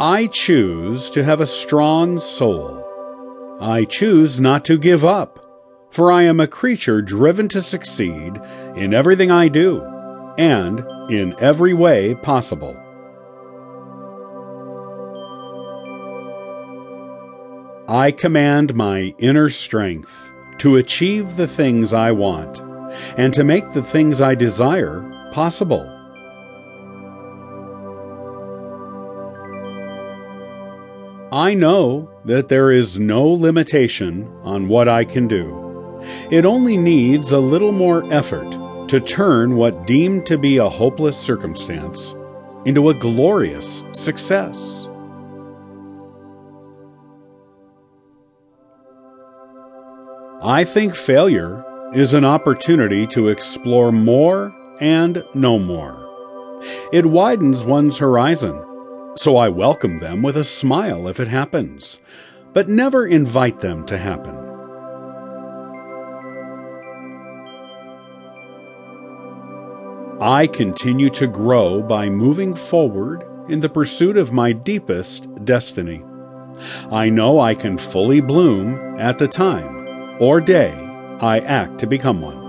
I choose to have a strong soul. I choose not to give up, for I am a creature driven to succeed in everything I do and in every way possible. I command my inner strength to achieve the things I want and to make the things I desire possible. I know that there is no limitation on what I can do. It only needs a little more effort to turn what deemed to be a hopeless circumstance into a glorious success. I think failure is an opportunity to explore more and know more. It widens one's horizon so I welcome them with a smile if it happens, but never invite them to happen. I continue to grow by moving forward in the pursuit of my deepest destiny. I know I can fully bloom at the time or day I act to become one.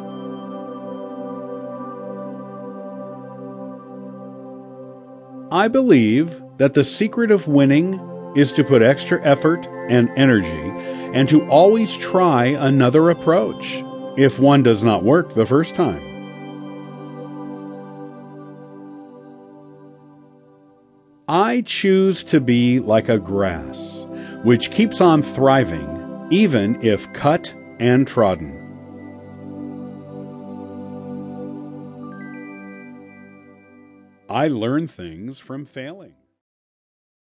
I believe that the secret of winning is to put extra effort and energy and to always try another approach if one does not work the first time. I choose to be like a grass, which keeps on thriving even if cut and trodden. I learn things from failing.